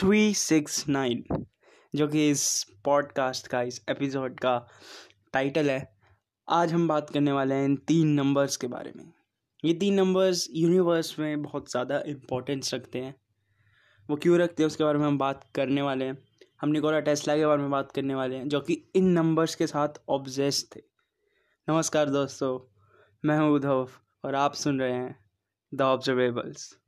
Three six nine, जो कि इस पॉडकास्ट का, इस एपिसोड का टाइटल है। आज हम बात करने वाले हैं इन तीन नंबर्स के बारे में। ये तीन नंबर्स यूनिवर्स में बहुत ज़्यादा इम्पोर्टेंस रखते हैं। वो क्यों रखते हैं, उसके बारे में हम बात करने वाले हैं। हम निकोला टेस्ला के बारे में बात करने वाले हैं, जो कि इन नंबर्स के साथ ऑब्जेस थे। नमस्कार दोस्तों, मैं हूँ उद्धव और आप सुन रहे हैं द ऑब्जर्वेबल्स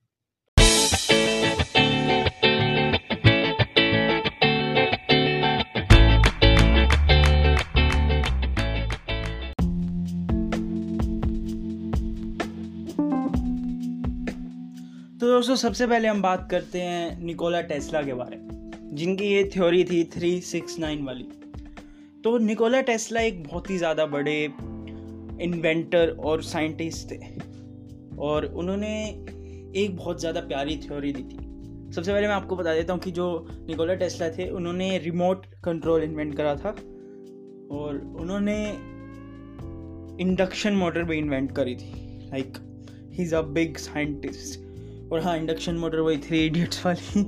दोस्तों, सबसे पहले हम बात करते हैं निकोला टेस्ला के बारे में, जिनकी ये थ्योरी थी थ्री सिक्स नाइन वाली। तो निकोला टेस्ला एक बहुत ही ज़्यादा बड़े इन्वेंटर और साइंटिस्ट थे, और उन्होंने एक बहुत ज़्यादा प्यारी थ्योरी दी थी। सबसे पहले मैं आपको बता देता हूँ कि जो निकोला टेस्ला थे, उन्होंने रिमोट कंट्रोल इन्वेंट करा था, और उन्होंने इंडक्शन मोटर भी इन्वेंट करी थी। Like he is a big scientist और हाँ इंडक्शन मोटर वही थ्री इडियट्स वाली।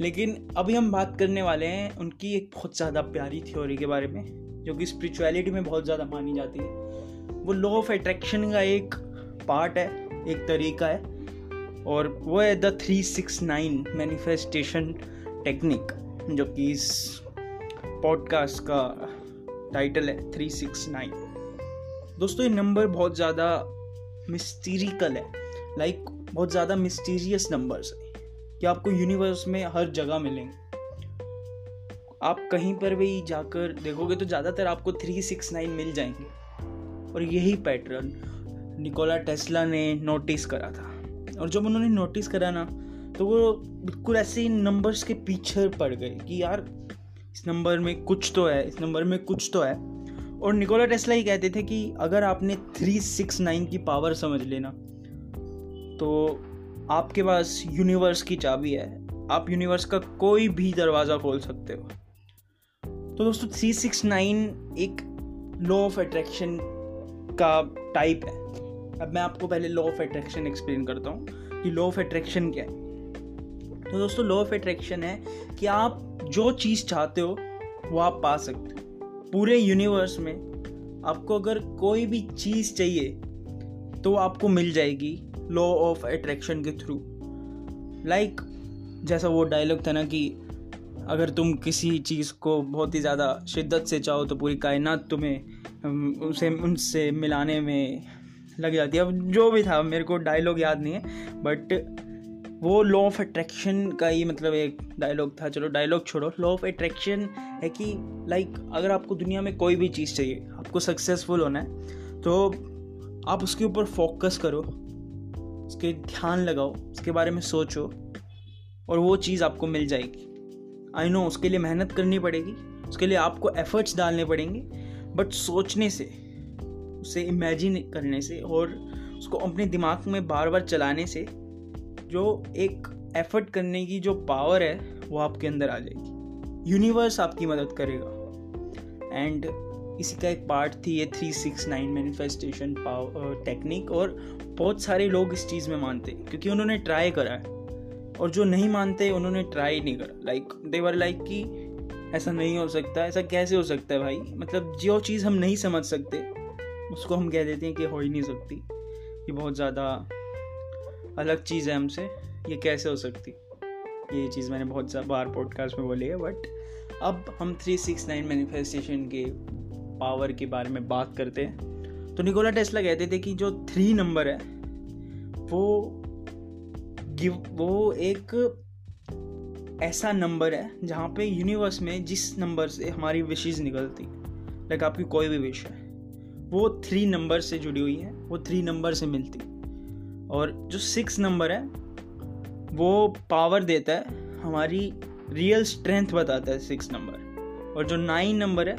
लेकिन अभी हम बात करने वाले हैं उनकी एक बहुत ज़्यादा प्यारी थ्योरी के बारे में जो कि स्पिरिचुअलिटी में बहुत ज़्यादा मानी जाती है। वो लॉ ऑफ़ अट्रैक्शन का एक पार्ट है एक तरीका है और वो है the three six nine manifestation technique जो कि इस पॉडकास्ट का टाइटल है थ्री सिक्स नाइन दोस्तों ये नंबर बहुत ज़्यादा मिस्टीरिकल है। लाइक like, बहुत ज़्यादा मिस्टीरियस नंबर्स हैं। कि आपको यूनिवर्स में हर जगह मिलेंगे? आप कहीं पर भी जाकर देखोगे तो ज़्यादातर आपको थ्री सिक्स नाइन मिल जाएँगे। और यही पैटर्न निकोला टेस्ला ने नोटिस करा था। और जब उन्होंने नोटिस करा ना तो वो बिल्कुल ऐसे ही नंबर्स के पीछे पड़ गए कि यार, इस नंबर में कुछ तो है, इस नंबर में कुछ तो है। और निकोला टेस्ला ही कहते थे कि अगर आपने थ्री सिक्स नाइन की पावर समझ लेना तो आपके पास यूनिवर्स की चाबी है। आप यूनिवर्स का कोई भी दरवाज़ा खोल सकते हो। तो दोस्तों थ्री सिक्स नाइन एक लॉ ऑफ़ अट्रैक्शन का टाइप है। अब मैं आपको पहले लॉ ऑफ़ अट्रैक्शन एक्सप्लेन करता हूँ कि लॉ ऑफ़ अट्रैक्शन क्या है। तो दोस्तों लॉ ऑफ़ अट्रैक्शन है कि आप जो चीज़ चाहते हो, वो आप पा सकते हो। पूरे यूनिवर्स में आपको अगर कोई भी चीज़ चाहिए तो आपको मिल जाएगी। लॉ ऑफ़ अट्रैक्शन के थ्रू लाइक जैसा वो डायलॉग था ना कि अगर तुम किसी चीज़ को बहुत ही ज़्यादा शिद्दत से चाहो तो पूरी कायनात तुम्हें उसे, उनसे मिलाने में लग जाती है। अब जो भी था, मेरे को डायलॉग याद नहीं है बट वो लॉ ऑफ़ अट्रैक्शन का ही मतलब एक डायलॉग था। चलो डायलॉग छोड़ो। लॉ ऑफ़ अट्रैक्शन है कि लाइक अगर आपको दुनिया में कोई भी चीज़ चाहिए, आपको सक्सेसफुल होना है तो आप उसके ऊपर फोकस करो। उसके ध्यान लगाओ, उसके बारे में सोचो और वो चीज़ आपको मिल जाएगी। आई नो उसके लिए मेहनत करनी पड़ेगी, उसके लिए आपको एफर्ट्स डालने पड़ेंगे बट सोचने से, उसे इमेजिन करने से और उसको अपने दिमाग में बार बार चलाने से जो एक एफर्ट करने की जो पावर है, वो आपके अंदर आ जाएगी। यूनिवर्स आपकी मदद करेगा। एंड इसी का एक पार्ट थी ये three six nine manifestation technique और बहुत सारे लोग इस चीज़ में मानते क्योंकि उन्होंने ट्राई करा है। और जो नहीं मानते, उन्होंने ट्राई नहीं करा। लाइक दे देवर लाइक कि ऐसा नहीं हो सकता, ऐसा कैसे हो सकता है भाई? मतलब जो चीज़ हम नहीं समझ सकते, उसको हम कह देते हैं कि हो ही नहीं सकती। ये बहुत ज़्यादा अलग चीज़ है हमसे, ये कैसे हो सकती? ये चीज़ मैंने बहुत बार पॉडकास्ट में बोली है बट अब हम थ्री सिक्स नाइन मैनिफेस्टेशन के पावर के बारे में बात करते हैं। तो निकोला टेस्ला कहते थे कि जो थ्री नंबर है, वो गिव वो एक ऐसा नंबर है जहाँ पे यूनिवर्स में जिस नंबर से हमारी विशेज निकलती लाइक आपकी कोई भी विश है, वो थ्री नंबर से जुड़ी हुई है, वो थ्री नंबर से मिलती। और जो सिक्स नंबर है, वो पावर देता है, हमारी रियल स्ट्रेंथ बताता है सिक्स नंबर और जो नाइन नंबर है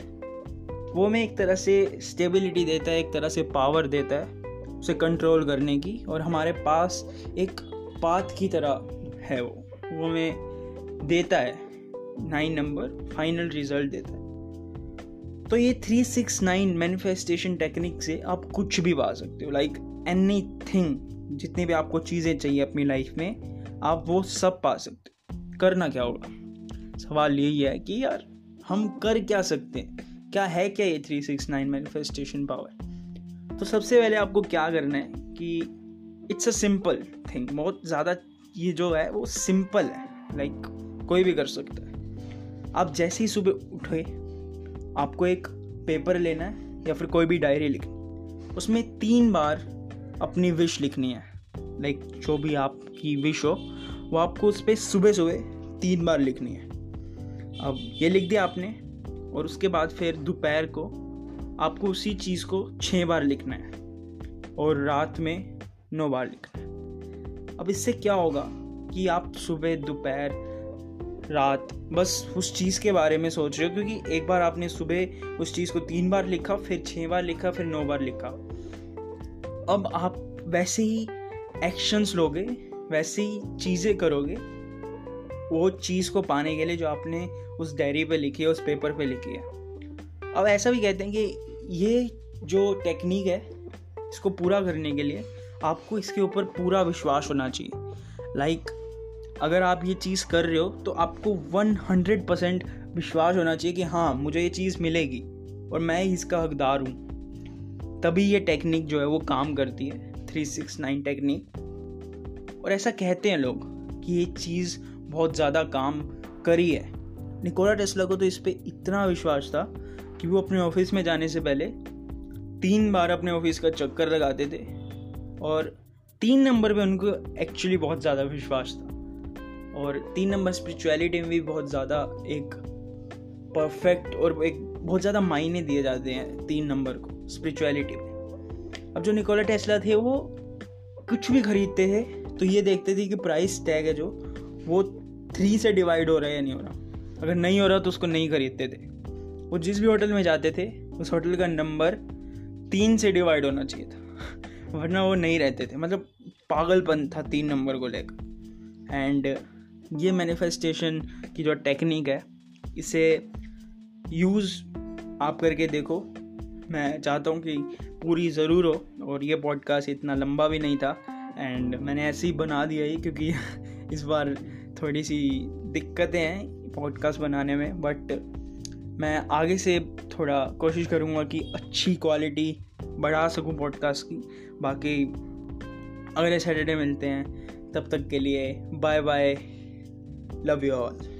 वो हमें एक तरह से स्टेबिलिटी देता है, एक तरह से पावर देता है, उसे कंट्रोल करने की और हमारे पास एक पाथ की तरह है वो। वो हमें देता है नाइन नंबर फाइनल रिज़ल्ट देता है। तो ये three six nine manifestation technique से आप कुछ भी पा सकते हो लाइक एनी थिंग जितनी भी आपको चीज़ें चाहिए अपनी लाइफ में, आप वो सब पा सकते हो। करना क्या होगा? सवाल यही है कि यार, हम कर क्या सकते हैं? क्या है क्या ये three six nine manifestation power तो सबसे पहले आपको क्या करना है कि इट्स अ सिंपल थिंग बहुत ज़्यादा ये जो है वो सिंपल है. लाइक like, कोई भी कर सकता है. आप जैसे ही सुबह उठे आपको एक पेपर लेना है या फिर कोई भी डायरी लिखनी उसमें तीन बार अपनी विश लिखनी है. लाइक like, जो भी आपकी विश हो वो आपको उस पर सुबह सुबह तीन बार लिखनी है. अब ये लिख दिया आपने और उसके बाद फिर दोपहर को आपको उसी चीज़ को छः बार लिखना है और रात में नौ बार लिखना है। अब इससे क्या होगा कि आप सुबह, दोपहर, रात, बस उस चीज़ के बारे में सोच रहे हो, क्योंकि एक बार आपने सुबह उस चीज़ को तीन बार लिखा, फिर छः बार लिखा, फिर नौ बार लिखा। अब आप वैसे ही एक्शंस लोगे, वैसे ही चीज़ें करोगे वो चीज़ को पाने के लिए जो आपने उस डायरी पे लिखी है, उस पेपर पे लिखी है। अब ऐसा भी कहते हैं कि ये जो टेक्निक है, इसको पूरा करने के लिए आपको इसके ऊपर पूरा विश्वास होना चाहिए। लाइक अगर आप ये चीज़ कर रहे हो तो आपको 100 परसेंट विश्वास होना चाहिए कि हाँ मुझे ये चीज़ मिलेगी और मैं इसका हकदार हूँ। तभी ये टेक्निक जो है, वो काम करती है। थ्री सिक्स नाइन टेक्निक और ऐसा कहते हैं लोग कि ये चीज़ बहुत ज़्यादा काम करी है। निकोला टेस्ला को तो इस पर इतना विश्वास था कि वो अपने ऑफ़िस में जाने से पहले तीन बार अपने ऑफ़िस का चक्कर लगाते थे और तीन नंबर पे उनको एक्चुअली बहुत ज़्यादा विश्वास था। और तीन नंबर स्पिरिचुअलिटी में भी बहुत ज़्यादा एक परफेक्ट और एक बहुत ज़्यादा मायने दिए जाते हैं तीन नंबर को स्पिरिचुअलिटी में। अब जो निकोला टेस्ला थे वो कुछ भी खरीदते थे तो ये देखते थे कि प्राइस टैग है जो, वो थ्री से डिवाइड हो रहा है या नहीं हो रहा। अगर नहीं हो रहा तो उसको नहीं खरीदते थे। वो जिस भी होटल में जाते थे, उस होटल का नंबर तीन से डिवाइड होना चाहिए था। वरना वो नहीं रहते थे। मतलब पागलपन था तीन नंबर को लेकर। एंड ये मैनिफेस्टेशन की जो टेक्निक है, इसे यूज़ आप करके देखो। मैं चाहता हूँ कि पूरी ज़रूर हो और ये पॉडकास्ट इतना लंबा भी नहीं था। एंड मैंने ऐसे ही बना दिया ही क्योंकि इस बार थोड़ी सी दिक्कतें हैं पॉडकास्ट बनाने में बट मैं आगे से थोड़ा कोशिश करूँगा कि अच्छी क्वालिटी बढ़ा सकूँ पॉडकास्ट की। बाकी अगले सैटरडे मिलते हैं। तब तक के लिए bye bye love you all